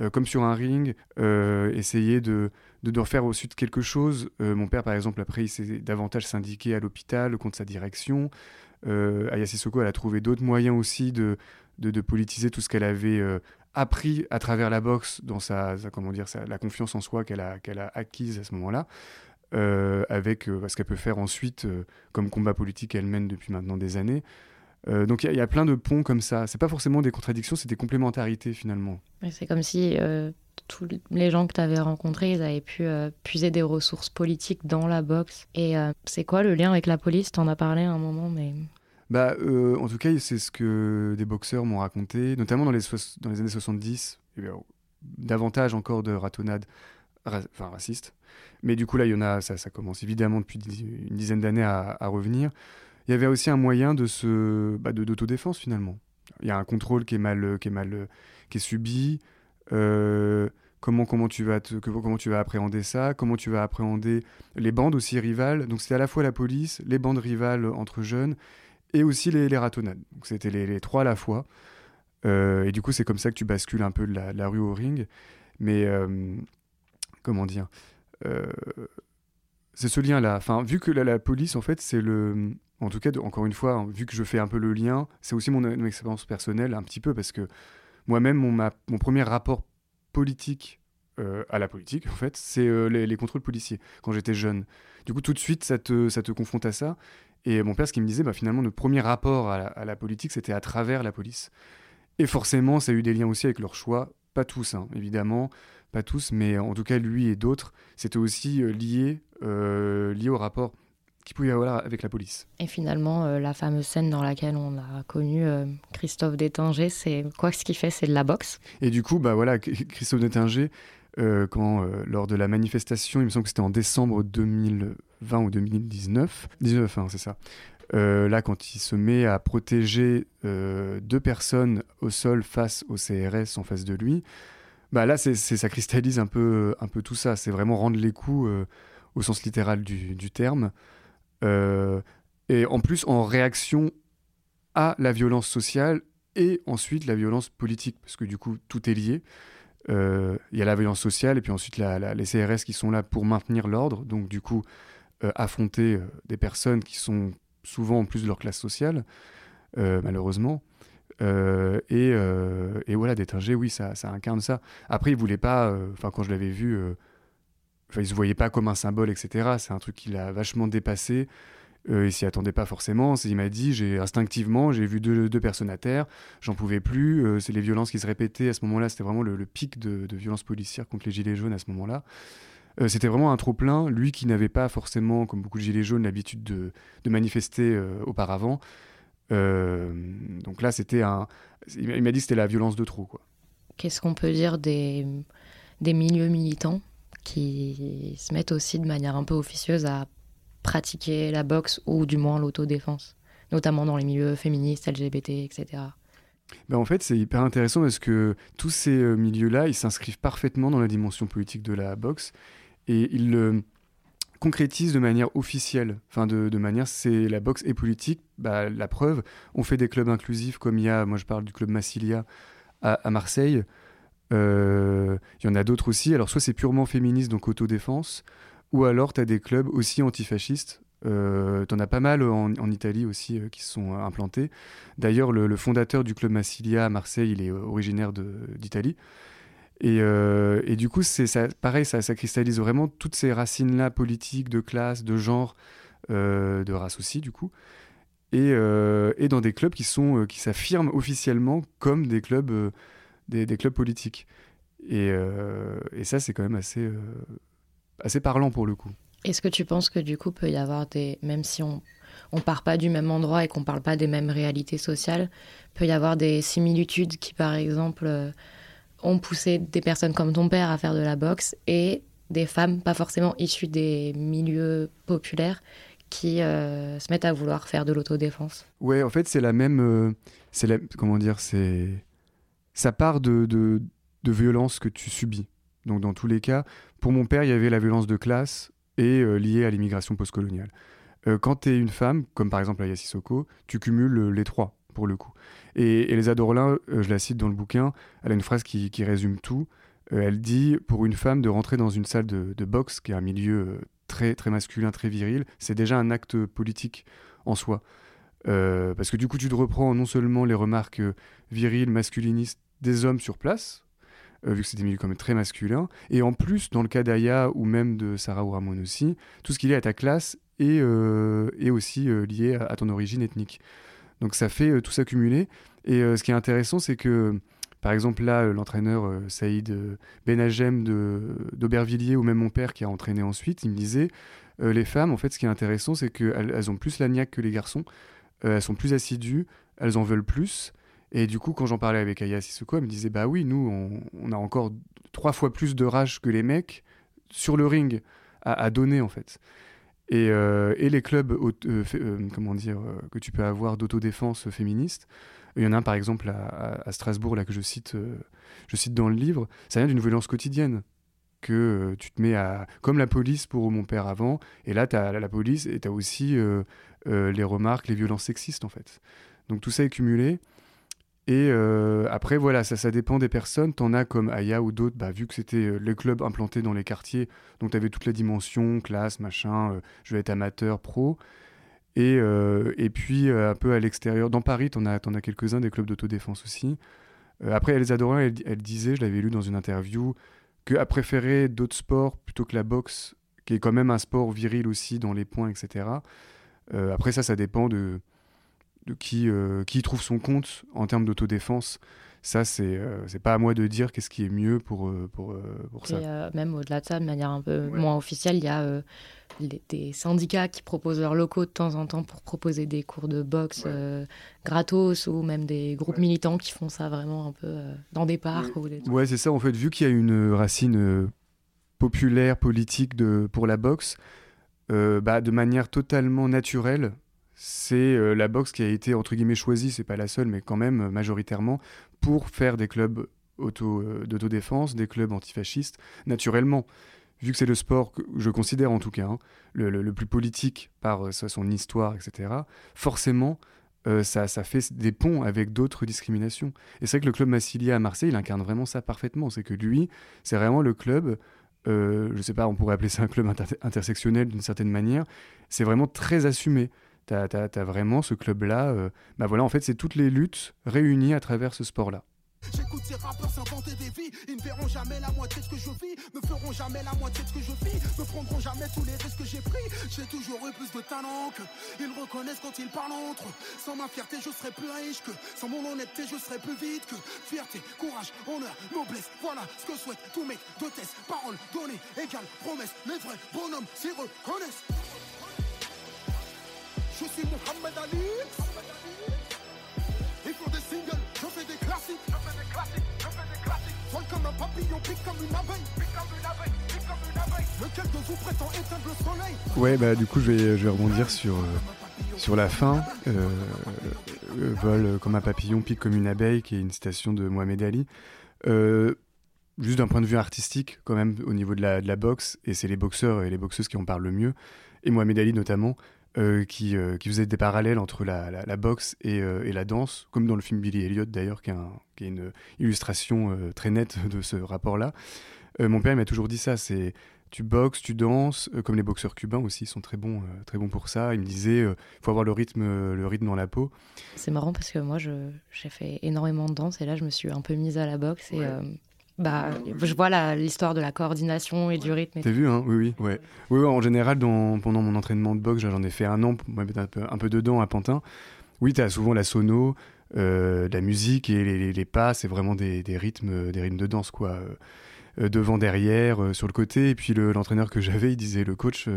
euh, comme sur un ring, euh, essayer de, refaire au sud quelque chose. Euh, mon père, par exemple, après, il s'est davantage syndiqué à l'hôpital contre sa direction. Euh, Soko, elle a trouvé d'autres moyens aussi de, politiser tout ce qu'elle avait appris à travers la boxe dans sa, comment dire, la confiance en soi qu'elle a, qu'elle a acquise à ce moment-là, euh, avec euh, ce qu'elle peut faire ensuite euh, comme combat politique qu'elle mène depuis maintenant des années. donc il y, a plein de ponts comme ça. C'est pas forcément des contradictions, c'est des complémentarités finalement. C'est comme si tous les gens que tu avais rencontrés, ils avaient pu puiser des ressources politiques dans la boxe. Et c'est quoi le lien avec la police? T'en as parlé à un moment, mais bah, euh, en tout cas, c'est ce que des boxeurs m'ont raconté, notamment dans les, années 70, davantage encore de ratonnades racistes. Mais du coup, là, il y en a, ça, ça commence évidemment depuis une dizaine d'années à, revenir. Il y avait aussi un moyen de se, bah, d'autodéfense finalement. Il y a un contrôle qui est mal, qui est mal, qui est subi. Euh, comment, comment, tu vas comment tu vas appréhender ça, comment tu vas appréhender les bandes aussi rivales. Donc c'est à la fois la police, les bandes rivales entre jeunes, et aussi les, les ratonnades. C'était les, trois à la fois. Euh, et du coup, c'est comme ça que tu bascules un peu de la, rue au ring. Mais euh, comment dire euh, C'est ce lien-là. Enfin, vu que la, police, en fait, c'est le. En tout cas, encore une fois, hein, vu que je fais un peu le lien, c'est aussi mon, expérience personnelle, un petit peu, parce que moi-même, mon, mon premier rapport politique à la politique, en fait, c'est les, les, contrôles policiers, quand j'étais jeune. Du coup, tout de suite, ça te, ça te confronte à ça. Et mon père, ce qu'il me disait, bah, finalement, notre premier rapport à la, politique, c'était à travers la police. Et forcément, ça a eu des liens aussi avec leur choix. Pas tous, hein, évidemment, pas tous, mais en tout cas, lui et d'autres, c'était aussi euh, lié, euh, lié au rapport qu'il pouvait y avoir avec la police. Et finalement, euh, la fameuse scène dans laquelle on a connu Christophe Détinger, c'est quoi ce qu'il fait? C'est de la boxe? Et du coup, bah voilà, Christophe Détinger, quand lors de la manifestation, il me semble que c'était en décembre 2000, 20 ou 2019, 19, hein, c'est ça. Euh, là, quand il se met à protéger euh, deux personnes au sol face au CRS en face de lui, bah là, ça cristallise un peu, tout ça. C'est vraiment rendre les coups euh, au sens littéral du terme. et en plus, en réaction à la violence sociale et ensuite la violence politique, parce que du coup, tout est lié. Il y a la violence sociale et puis ensuite les CRS qui sont là pour maintenir l'ordre. Donc, du coup, euh, affronter euh, des personnes qui sont souvent en plus de leur classe sociale, euh, malheureusement. et, et, voilà, Détinger, oui, ça, incarne ça. Après, il voulait pas, enfin, quand je l'avais vu, il se voyait pas comme un symbole, etc. C'est un truc qu'il a vachement dépassé. Euh, il s'y attendait pas forcément. Il m'a dit, j'ai instinctivement, j'ai vu deux, personnes à terre, j'en pouvais plus. c'est les violences qui se répétaient à ce moment-là. C'était vraiment le, pic de, de violence policière contre les gilets jaunes à ce moment-là. Euh, c'était vraiment un trop-plein. Lui qui n'avait pas forcément, comme beaucoup de gilets jaunes, l'habitude de, manifester euh, auparavant. Euh, donc là, c'était un. Il m'a dit c'était la violence de trop. Qu'est-ce qu'on peut dire des milieux militants qui se mettent aussi de manière un peu officieuse à pratiquer la boxe ou du moins l'autodéfense, notamment dans les milieux féministes, LGBT, etc. Ben en fait, c'est hyper intéressant parce que tous ces milieux-là, ils s'inscrivent parfaitement dans la dimension politique de la boxe et il le concrétise de manière officielle. Enfin, de, manière, c'est la boxe et politique. Bah, la preuve, on fait des clubs inclusifs comme il y a, moi je parle du club Massilia à, Marseille. Euh, il y en a d'autres aussi. Alors, soit c'est purement féministe, donc autodéfense, ou alors tu as des clubs aussi antifascistes. Euh, tu en as pas mal en, Italie aussi euh, qui sont implantés. D'ailleurs, le, fondateur du club Massilia à Marseille, il est originaire d'Italie. Et, euh, du coup, c'est pareil, ça, cristallise vraiment toutes ces racines-là, politiques, de classe, de genre, euh, de race aussi, du coup. Et, euh, dans des clubs qui sont euh, qui s'affirment officiellement comme des clubs, euh, des, clubs politiques. Euh, et ça, c'est quand même assez, assez parlant pour le coup. Est-ce que tu penses que du coup, peut y avoir des. Même si on on part pas du même endroit et qu'on parle pas des mêmes réalités sociales, peut y avoir des similitudes qui, par exemple, ont poussé des personnes comme ton père à faire de la boxe et des femmes pas forcément issues des milieux populaires qui euh, se mettent à vouloir faire de l'autodéfense? Ouais, en fait, c'est la même. Euh, c'est comment dire C'est. Ça part de, de, de, violence que tu subis. Donc, dans tous les cas, pour mon père, il y avait la violence de classe et euh, liée à l'immigration postcoloniale. Euh, quand tu es une femme, comme par exemple Aya Sissoko, tu cumules les trois, pour le coup. Et, et les Dorlin, euh, je la cite dans le bouquin, elle a une phrase qui, qui résume tout. Euh, elle dit Pour une femme, de rentrer dans une salle de, boxe, qui est un milieu très, très masculin, très viril, c'est déjà un acte politique en soi. Euh, parce que du coup, tu te reprends non seulement les remarques viriles, masculinistes des hommes sur place, euh, vu que c'est des milieux quand même très masculins, et en plus, dans le cas d'Aya ou même de Sarah ou Ramon aussi, tout ce qui est à ta classe est, euh, aussi lié à, ton origine ethnique. Donc ça fait tout s'accumuler. Et ce qui est intéressant, c'est que par exemple, là, l'entraîneur euh, Saïd Benagem d'Aubervilliers, ou même mon père qui a entraîné ensuite, il me disait euh, les femmes, en fait, ce qui est intéressant, c'est qu'elles elles ont plus la niaque que les garçons, euh, elles sont plus assidues, elles en veulent plus. Et du coup, quand j'en parlais avec Aya Sissoko, elle me disait bah oui, nous, on, a encore trois fois plus de rage que les mecs sur le ring à, donner, en fait. Et, euh, les clubs, euh, euh, comment dire, que tu peux avoir d'autodéfense féministe, il y en a un par exemple à, Strasbourg là que je cite, je cite dans le livre. Ça vient d'une violence quotidienne que tu te mets à comme la police pour mon père avant, et là tu as la police et tu as aussi les remarques, les violences sexistes en fait. Donc tout ça est cumulé. Et euh, après, voilà, ça, ça dépend des personnes. T'en as comme Aya ou d'autres, bah, vu que c'était euh, les clubs implantés dans les quartiers, donc t'avais toute la dimension, classe, machin, euh, je vais être amateur, pro. Et, et puis un peu à l'extérieur, dans Paris, t'en as, as quelques-uns, des clubs d'autodéfense aussi. après, Elsa Dorin, elle, elle, disait, je l'avais lu dans une interview, qu'elle préférait d'autres sports plutôt que la boxe, qui est quand même un sport viril aussi dans les points, etc. après, ça, ça dépend de de qui, euh, qui trouve son compte en termes d'autodéfense. Ça, c'est euh, c'est pas à moi de dire qu'est-ce qui est mieux pour, euh, pour, pour ça. Et euh, même au-delà de ça, de manière un peu ouais. moins officielle, il y a euh, les, des syndicats qui proposent leurs locaux de temps en temps pour proposer des cours de boxe ouais. gratos ou même des groupes ouais. militants qui font ça vraiment un peu dans des parcs. Ou des ouais, c'est ça. En fait, vu qu'il y a une racine populaire, politique de, pour la boxe, bah, de manière totalement naturelle, c'est euh, la boxe qui a été entre guillemets choisie, c'est pas la seule, mais quand même euh, majoritairement pour faire des clubs euh, d'autodéfense, des clubs antifascistes, naturellement. Vu que c'est le sport que je considère en tout cas hein, le, le, plus politique par son histoire, etc., forcément, ça, ça, fait des ponts avec d'autres discriminations. Et c'est vrai que le club Massilia à Marseille, il incarne vraiment ça parfaitement. C'est que lui, c'est vraiment le club euh, je sais pas, on pourrait appeler ça un club inter intersectionnel d'une certaine manière, c'est vraiment très assumé. Tu as, as, vraiment ce club-là. Euh, bah voilà, en fait, c'est toutes les luttes réunies à travers ce sport-là. J'écoute ces rappeurs s'inventer des vies. Ils ne verront jamais la moitié de ce que je vis. Ne feront jamais la moitié de ce que je vis. Ne prendront jamais tous les risques que j'ai pris. J'ai toujours eu plus de talent que ils reconnaissent quand ils parlent entre. Sans ma fierté, je serais plus riche que. Sans mon honnêteté, je serais plus vite que. Fierté, courage, honneur, noblesse. Voilà ce que souhaitent tous mes deux tests. Parole donnée, égale promesse. Les vrais bonhommes s'y reconnaissent. Je suis Mohamed Ali. Ils font des singles, je fais des classiques. Je fais des classiques, je fais des classiques. Vol comme un papillon, pique comme une abeille. Pique comme une abeille, pique comme une abeille. Lequel de vous prétend éteindre le soleil? Ouais, bah du coup, je vais, je vais rebondir sur, euh, sur la fin. Euh, euh, vol comme un papillon, pique comme une abeille, qui est une citation de Mohamed Ali. Euh, juste d'un point de vue artistique, quand même, au niveau de la, de la boxe, et c'est les boxeurs et les boxeuses qui en parlent le mieux, et Mohamed Ali notamment, euh, qui, euh, qui, faisait des parallèles entre la, la, la boxe et, euh, et, la danse, comme dans le film Billy Elliot d'ailleurs, qui, qui, est une illustration très nette de ce rapport-là. Mon père m'a toujours dit ça, c'est tu boxes, tu danses, comme les boxeurs cubains aussi sont très bons, très bons pour ça. Il me disait, il faut avoir le rythme, le rythme dans la peau. C'est marrant parce que moi, j'ai fait énormément de danse et là, je me suis un peu mise à la boxe et ouais bah, je vois l'histoire de la coordination et du rythme. T'as vu, hein Oui, oui, ouais. Oui, ouais, en général, dans, pendant mon entraînement de boxe, j'en ai fait un an, pour me mettre un peu, un peu dedans à Pantin. Oui, t'as souvent la sono, euh, la musique et les, les- les pas, c'est vraiment des, des rythmes, des rythmes de danse, quoi. Euh, devant, derrière, euh, sur le côté. Et puis le- l'entraîneur que j'avais, il disait, le coach,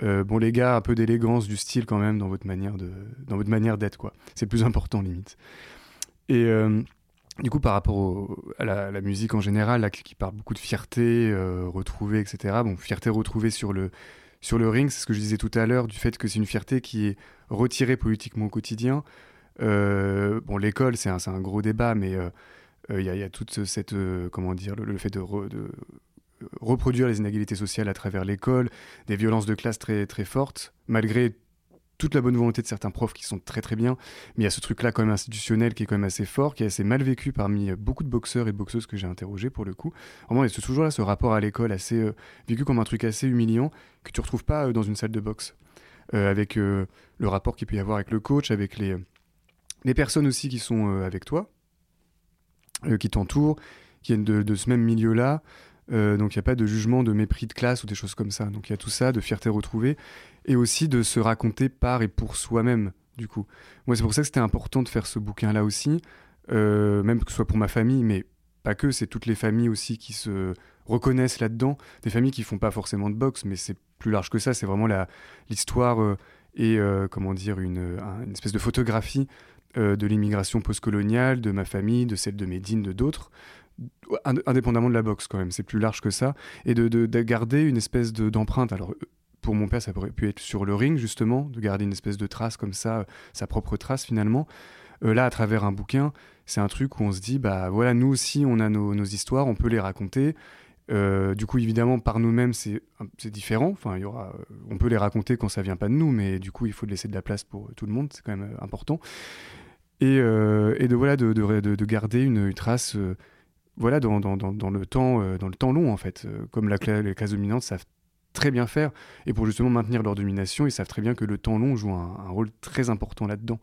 bon les gars, un peu d'élégance, du style quand même dans votre manière de, dans votre manière d'être, quoi. C'est le plus important, limite. Et euh, du coup, par rapport à, la, musique en général, là, qui, parle beaucoup de fierté euh, retrouvée, etc. Bon, fierté retrouvée sur le, sur le ring, c'est ce que je disais tout à l'heure, du fait que c'est une fierté qui est retirée politiquement au quotidien. Euh, bon, l'école, c'est un, un gros débat, mais euh, il y, a- toute cette, comment dire, le, fait de, de reproduire les inégalités sociales à travers l'école, des violences de classe très, très fortes, malgré toute la bonne volonté de certains profs qui sont très très bien, mais il y a ce truc-là quand même institutionnel qui est quand même assez fort, qui est assez mal vécu parmi euh, beaucoup de boxeurs et de boxeuses que j'ai interrogés pour le coup. Vraiment, il y a toujours là ce rapport à l'école assez euh, vécu comme un truc assez humiliant que tu retrouves pas euh, dans une salle de boxe. Avec le rapport qu'il peut y avoir avec le coach, avec les, personnes aussi qui sont avec toi, qui t'entourent, qui viennent de, de ce même milieu-là. Euh, donc il n'y a pas de jugement, de mépris de classe ou des choses comme ça. Donc il y a tout ça, de fierté retrouvée, et aussi de se raconter par et pour soi-même, du coup. Moi c'est pour ça que c'était important de faire ce bouquin-là aussi, euh, même que ce soit pour ma famille, mais pas que, c'est toutes les familles aussi qui se reconnaissent là-dedans, des familles qui font pas forcément de boxe, mais c'est plus large que ça, c'est vraiment l'histoire euh, et, comment dire, une, un- une espèce de photographie de l'immigration postcoloniale, de ma famille, de celle de Médine, de d'autres, indépendamment de la boxe quand même, c'est plus large que ça, et de, de- de garder une espèce de- d'empreinte. Alors, euh, pour mon père, ça aurait pu être sur le ring, justement, de garder une espèce de trace comme ça, euh, sa propre trace finalement. Euh, là, à travers un bouquin, c'est un truc où on se dit, bah voilà, nous aussi, on a nos, histoires, on peut les raconter. Du coup, évidemment, par nous-mêmes, c'est différent. Enfin, il y aura, on peut les raconter quand ça vient pas de nous, mais du coup, il faut laisser de la place pour tout le monde. C'est quand même important. Et, et de voilà, de, de, de- de garder une, trace, voilà, dans, dans, dans, le temps, euh, dans le temps long en fait. Euh, comme la, les classes dominantes savent très bien faire, et pour justement maintenir leur domination, ils savent très bien que le temps long joue un, un rôle très important là-dedans.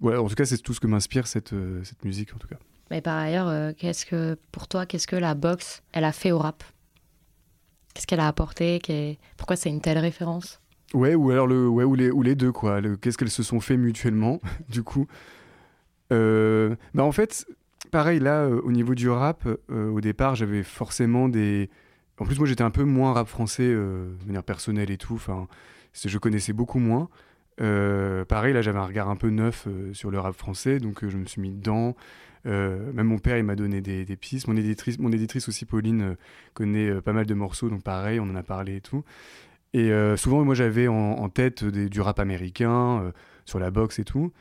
Voilà, en tout cas, c'est tout ce que m'inspire cette, euh, cette musique, en tout cas. Mais par ailleurs, euh, qu'est-ce que pour toi, qu'est-ce que la boxe, elle a fait au rap? Qu'est-ce qu'elle a apporté? Pourquoi c'est une telle référence? Ouais, ou alors le, ouais, ou les, ou les deux, quoi. Qu'est-ce qu'elles se sont fait mutuellement, <laughs> du coup. Euh, bah en fait, pareil, là, euh, au niveau du rap, euh, au départ, j'avais forcément des. En plus, moi, j'étais un peu moins rap français euh, de manière personnelle et tout. Enfin, je connaissais beaucoup moins. Pareil, là, j'avais un regard un peu neuf sur le rap français, donc je me suis mis dedans. Même mon père, il m'a donné des, pistes. Mon éditrice, mon éditrice aussi, Pauline, connaît pas mal de morceaux, donc pareil, on en a parlé et tout. Et souvent, moi, j'avais en, tête du rap américain, sur la boxe et tout.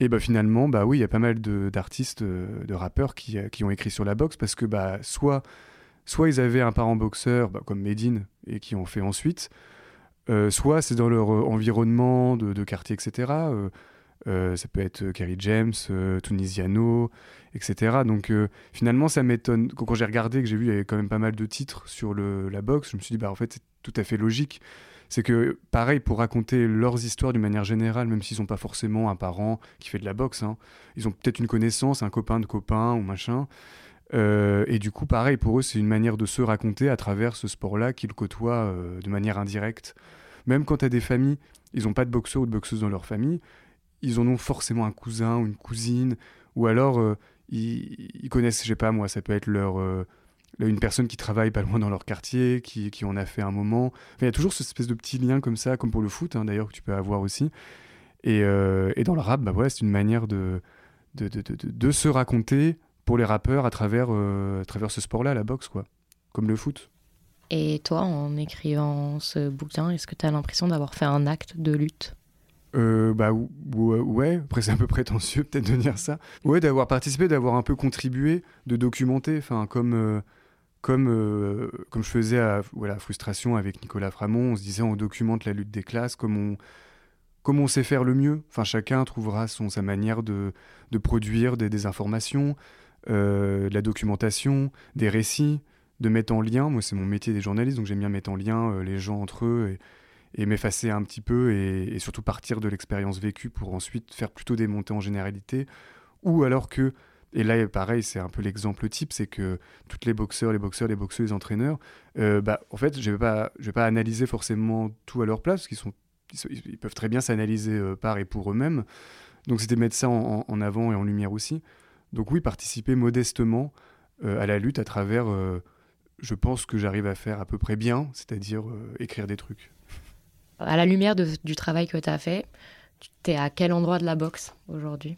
Et bah, finalement, bah oui, il y a pas mal d'artistes, euh, de rappeurs qui, euh, qui ont écrit sur la boxe parce que bah, soit, soit ils avaient un parent boxeur, bah, comme Medine, et qui ont fait ensuite, euh, soit c'est dans leur environnement de, quartier, etc. Ça peut être Kerry James, Tunisiano, etc. Donc finalement, ça m'étonne. Quand, quand j'ai regardé, que j'ai vu, il y avait quand même pas mal de titres sur le, la boxe, je me suis dit, bah en fait, c'est tout à fait logique. C'est que, pareil, pour raconter leurs histoires d'une manière générale, même s'ils n'ont pas forcément un parent qui fait de la boxe, hein, ils ont peut-être une connaissance, un copain de copain ou machin. Euh, et du coup, pareil, pour eux, c'est une manière de se raconter à travers ce sport-là qu'ils côtoient euh, de manière indirecte. Même quand tu as des familles, ils n'ont pas de boxeur ou de boxeuse dans leur famille, ils en ont forcément un cousin ou une cousine, ou alors euh, ils, ils connaissent, je sais pas moi, ça peut être leur, une personne qui travaille pas loin dans leur quartier, qui, qui en a fait un moment. Enfin, Il y a toujours cette espèce de petit lien comme ça, comme pour le foot hein, d'ailleurs, que tu peux avoir aussi. Et, euh, et dans le rap, bah, voilà, c'est une manière de, de, de, de, se raconter pour les rappeurs à travers, euh, à travers ce sport-là, la boxe, quoi. Comme le foot. Et toi, en écrivant ce bouquin, est-ce que tu as l'impression d'avoir fait un acte de lutte? Euh, bah ou- ouais, après c'est un peu prétentieux <laughs> peut-être de dire ça. Ouais, d'avoir participé, d'avoir un peu contribué, de documenter, enfin comme euh, comme euh, comme je faisais à voilà frustration avec Nicolas Framont, on se disait on documente la lutte des classes comme on comme on sait faire le mieux. Enfin chacun trouvera son sa manière de de produire des, informations, euh, de la documentation, des récits, de mettre en lien. Moi c'est mon métier des journalistes, donc j'aime bien mettre en lien euh, les gens entre eux et et m'effacer un petit peu et, et surtout partir de l'expérience vécue pour ensuite faire plutôt des montées en généralité ou alors que Et là, pareil, c'est un peu l'exemple type, c'est que toutes les boxeurs, les boxeurs, les boxeurs, les entraîneurs, euh, bah, en fait, je vais pas, vais pas analyser forcément tout à leur place, parce qu'ils sont, ils, peuvent très bien s'analyser euh, par et pour eux-mêmes. Donc, c'était mettre ça en, avant et en lumière aussi. Donc oui, participer modestement à la lutte à travers, je pense que j'arrive à faire à peu près bien, c'est-à-dire écrire des trucs. À la lumière du travail que tu as fait, tu es à quel endroit de la boxe aujourd'hui?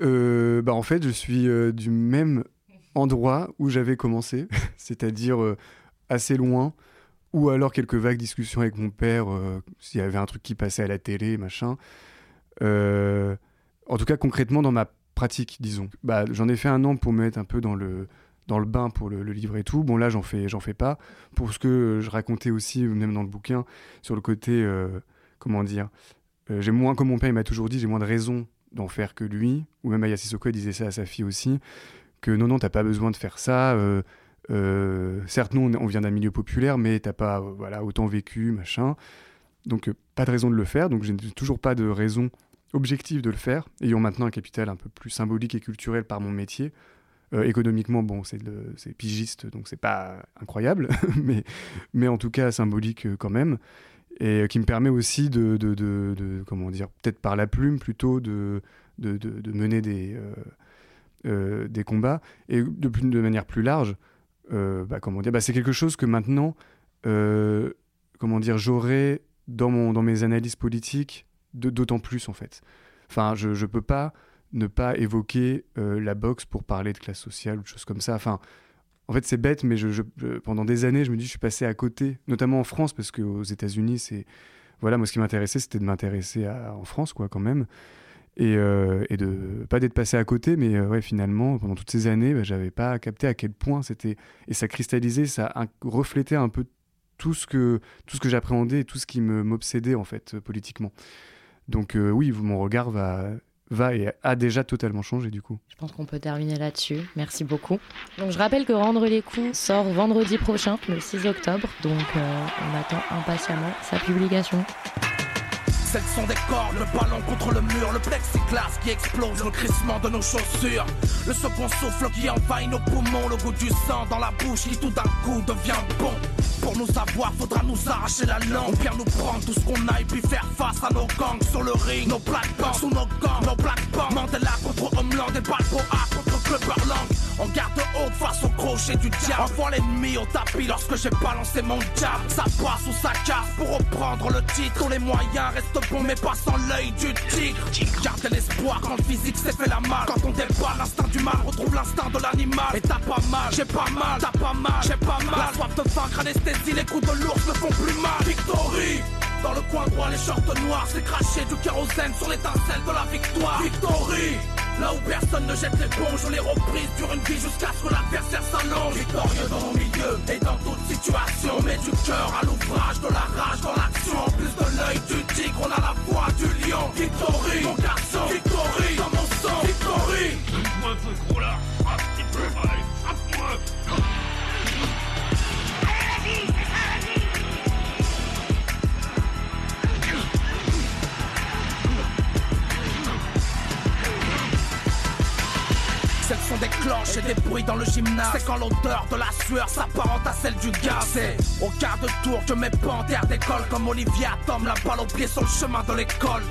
Euh, bah en fait, je suis euh, du même endroit où j'avais commencé, <laughs> c'est-à-dire euh, assez loin, ou alors quelques vagues discussions avec mon père, s'il y avait un truc qui passait à la télé, machin. en tout cas, concrètement, dans ma pratique, disons. Bah, j'en ai fait un an pour me mettre un peu dans le, dans le bain pour le, livre et tout. Bon, là, j'en fais, j'en fais pas. Pour ce que je racontais aussi, même dans le bouquin, sur le côté, comment dire, j'ai moins, comme mon père il m'a toujours dit, j'ai moins de raisons d'en faire que lui, ou même Aya Sissoko disait ça à sa fille aussi, que non, non, t'as pas besoin de faire ça. Euh, euh, certes, nous, on vient d'un milieu populaire, mais t'as pas euh, voilà, autant vécu, machin. Donc, pas de raison de le faire. Donc, j'ai toujours pas de raison objective de le faire, ayant maintenant un capital un peu plus symbolique et culturel par mon métier. économiquement, bon, c'est pigiste, donc c'est pas incroyable, <laughs> mais, mais en tout cas symbolique quand même et qui me permet aussi de, de, de, comment dire, peut-être par la plume plutôt, de, de, mener des, euh, euh, des combats, et de, manière plus large, euh, bah, comment dire, bah, c'est quelque chose que maintenant, comment dire, j'aurais dans, dans mes analyses politiques d'autant plus en fait. Enfin, je ne peux pas ne pas évoquer la boxe pour parler de classe sociale ou de choses comme ça. Enfin, en fait, c'est bête, mais pendant des années, je me dis, je suis passé à côté, notamment en France, parce qu'aux États-Unis, c'est. Voilà, moi, ce qui m'intéressait, c'était de m'intéresser en France, quoi, quand même. Et, euh, et de. Pas d'être passé à côté, mais euh, ouais, finalement, pendant toutes ces années, bah, j'avais pas capté à quel point c'était. Et ça cristallisait, ça reflétait un peu tout ce que, que j'appréhendais et tout ce qui m'obsédait, en fait, politiquement. Donc, euh, oui, mon regard va va et a déjà totalement changé du coup. Je pense qu'on peut terminer là-dessus. Merci beaucoup. Donc je rappelle que Rendre les coups sort vendredi prochain, le 6 octobre. Donc euh, on attend impatiemment sa publication. Celles sont des cordes, le ballon contre le mur, le plexiglas qui explose, le crissement de nos chaussures. Le second souffle qui envahit nos poumons, le goût du sang dans la bouche qui tout d'un coup devient bon. Pour nous savoir, faudra nous arracher la langue. Ou bien nous prendre tout ce qu'on a et puis faire face à nos gangs sur le ring. Nos plaques sous nos gants, nos plaques Mandela contre Homeland et Balboa contre Clubberland. On garde haut face au crochet du diable. Envoie l'ennemi au tapis lorsque j'ai balancé mon diable. Ça passe ou ça casse pour reprendre le titre. Tous les moyens restent mais pas sans l'œil du tigre. Garde l'espoir quand le physique s'est fait la malle. Quand on débat l'instinct du mal, retrouve l'instinct de l'animal. Et t'as pas mal, j'ai pas mal, t'as pas mal, j'ai pas mal. La soif de vaincre, anesthésie, les coups de l'ours ne font plus mal. Victory! Dans le coin droit, les shorts noirs, c'est craché du kérosène sur l'étincelle de la victoire. Victory! Là où personne ne jette l'éponge, les reprises durent une vie jusqu'à ce que l'adversaire s'allonge. Victorieux dans nos milieux et dans toute situation, on met du cœur à l'ouvrage, de la rage dans l'action. En plus de l'œil du tigre, on a la voix du lion. Victory, mon garçon, victory, dans mon sang, victory. Donne-moi un peu gros là, des cloches et des bruits dans le gymnase. C'est quand l'odeur de la sueur s'apparente à celle du gaz. C'est au quart de tour que mes panthères décollent comme Olivia Tom, la balle au pied sur le chemin de l'école.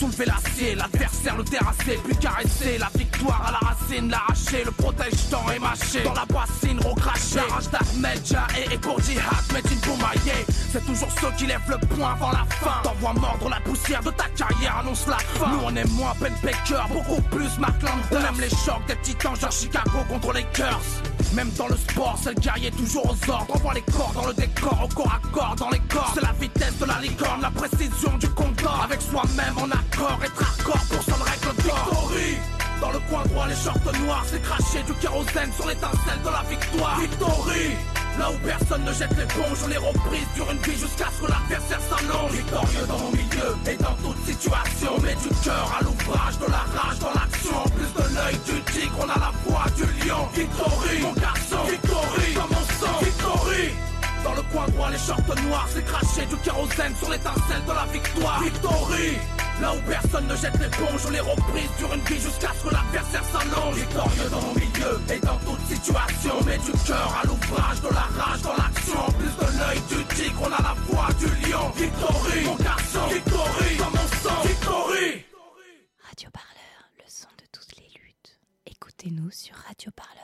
Soulever l'acier, l'adversaire le terrasser, puis caresser la victoire à la racine, l'arracher, le protège tant et mâché. Dans la bassine, recraché, la rage d'Ahmed et pour Jihad, Medine Boumaillé. C'est toujours ceux qui lèvent le poing avant la fin. T'envoies mordre la poussière de ta carrière, annonce la fin. Nous on est moins Ben Baker, beaucoup plus Mark On aime les chocs des titans, genre Chicago contre les Curse. Même dans le sport, c'est le guerrier toujours aux ordres. Envoie les corps dans le décor, au corps à corps dans les corps. C'est la vitesse de la licorne, la précision du compteur. Avec soi-même en accord, être hardcore pour son règle d'or. Dans le coin droit, les shorts noirs, c'est craché du kérosène sur l'étincelle de la victoire. Victory Là où personne ne jette l'éponge, les reprises durent une vie jusqu'à ce que l'adversaire s'allonge. Victorieux dans mon milieu et dans toute situation, on met du cœur à l'ouvrage, de la rage dans l'action. En plus de l'œil du tigre, on a la voix du lion. Victory, mon garçon, victory, dans mon sang, victory. Dans le coin droit, les shorts noirs, c'est craché du kérosène sur l'étincelle de la victoire. Victory Là où personne ne jette l'éponge, on les reprises sur une vie jusqu'à ce que l'adversaire s'allonge. Victorieux dans mon milieu et dans toute situation. On met du cœur à l'ouvrage, de la rage dans l'action. Plus de l'œil du tigre, on a la voix du lion. Victory, mon garçon, victory, dans mon sang, victory. Radio Parleur, le son de toutes les luttes. Écoutez-nous sur radioparleur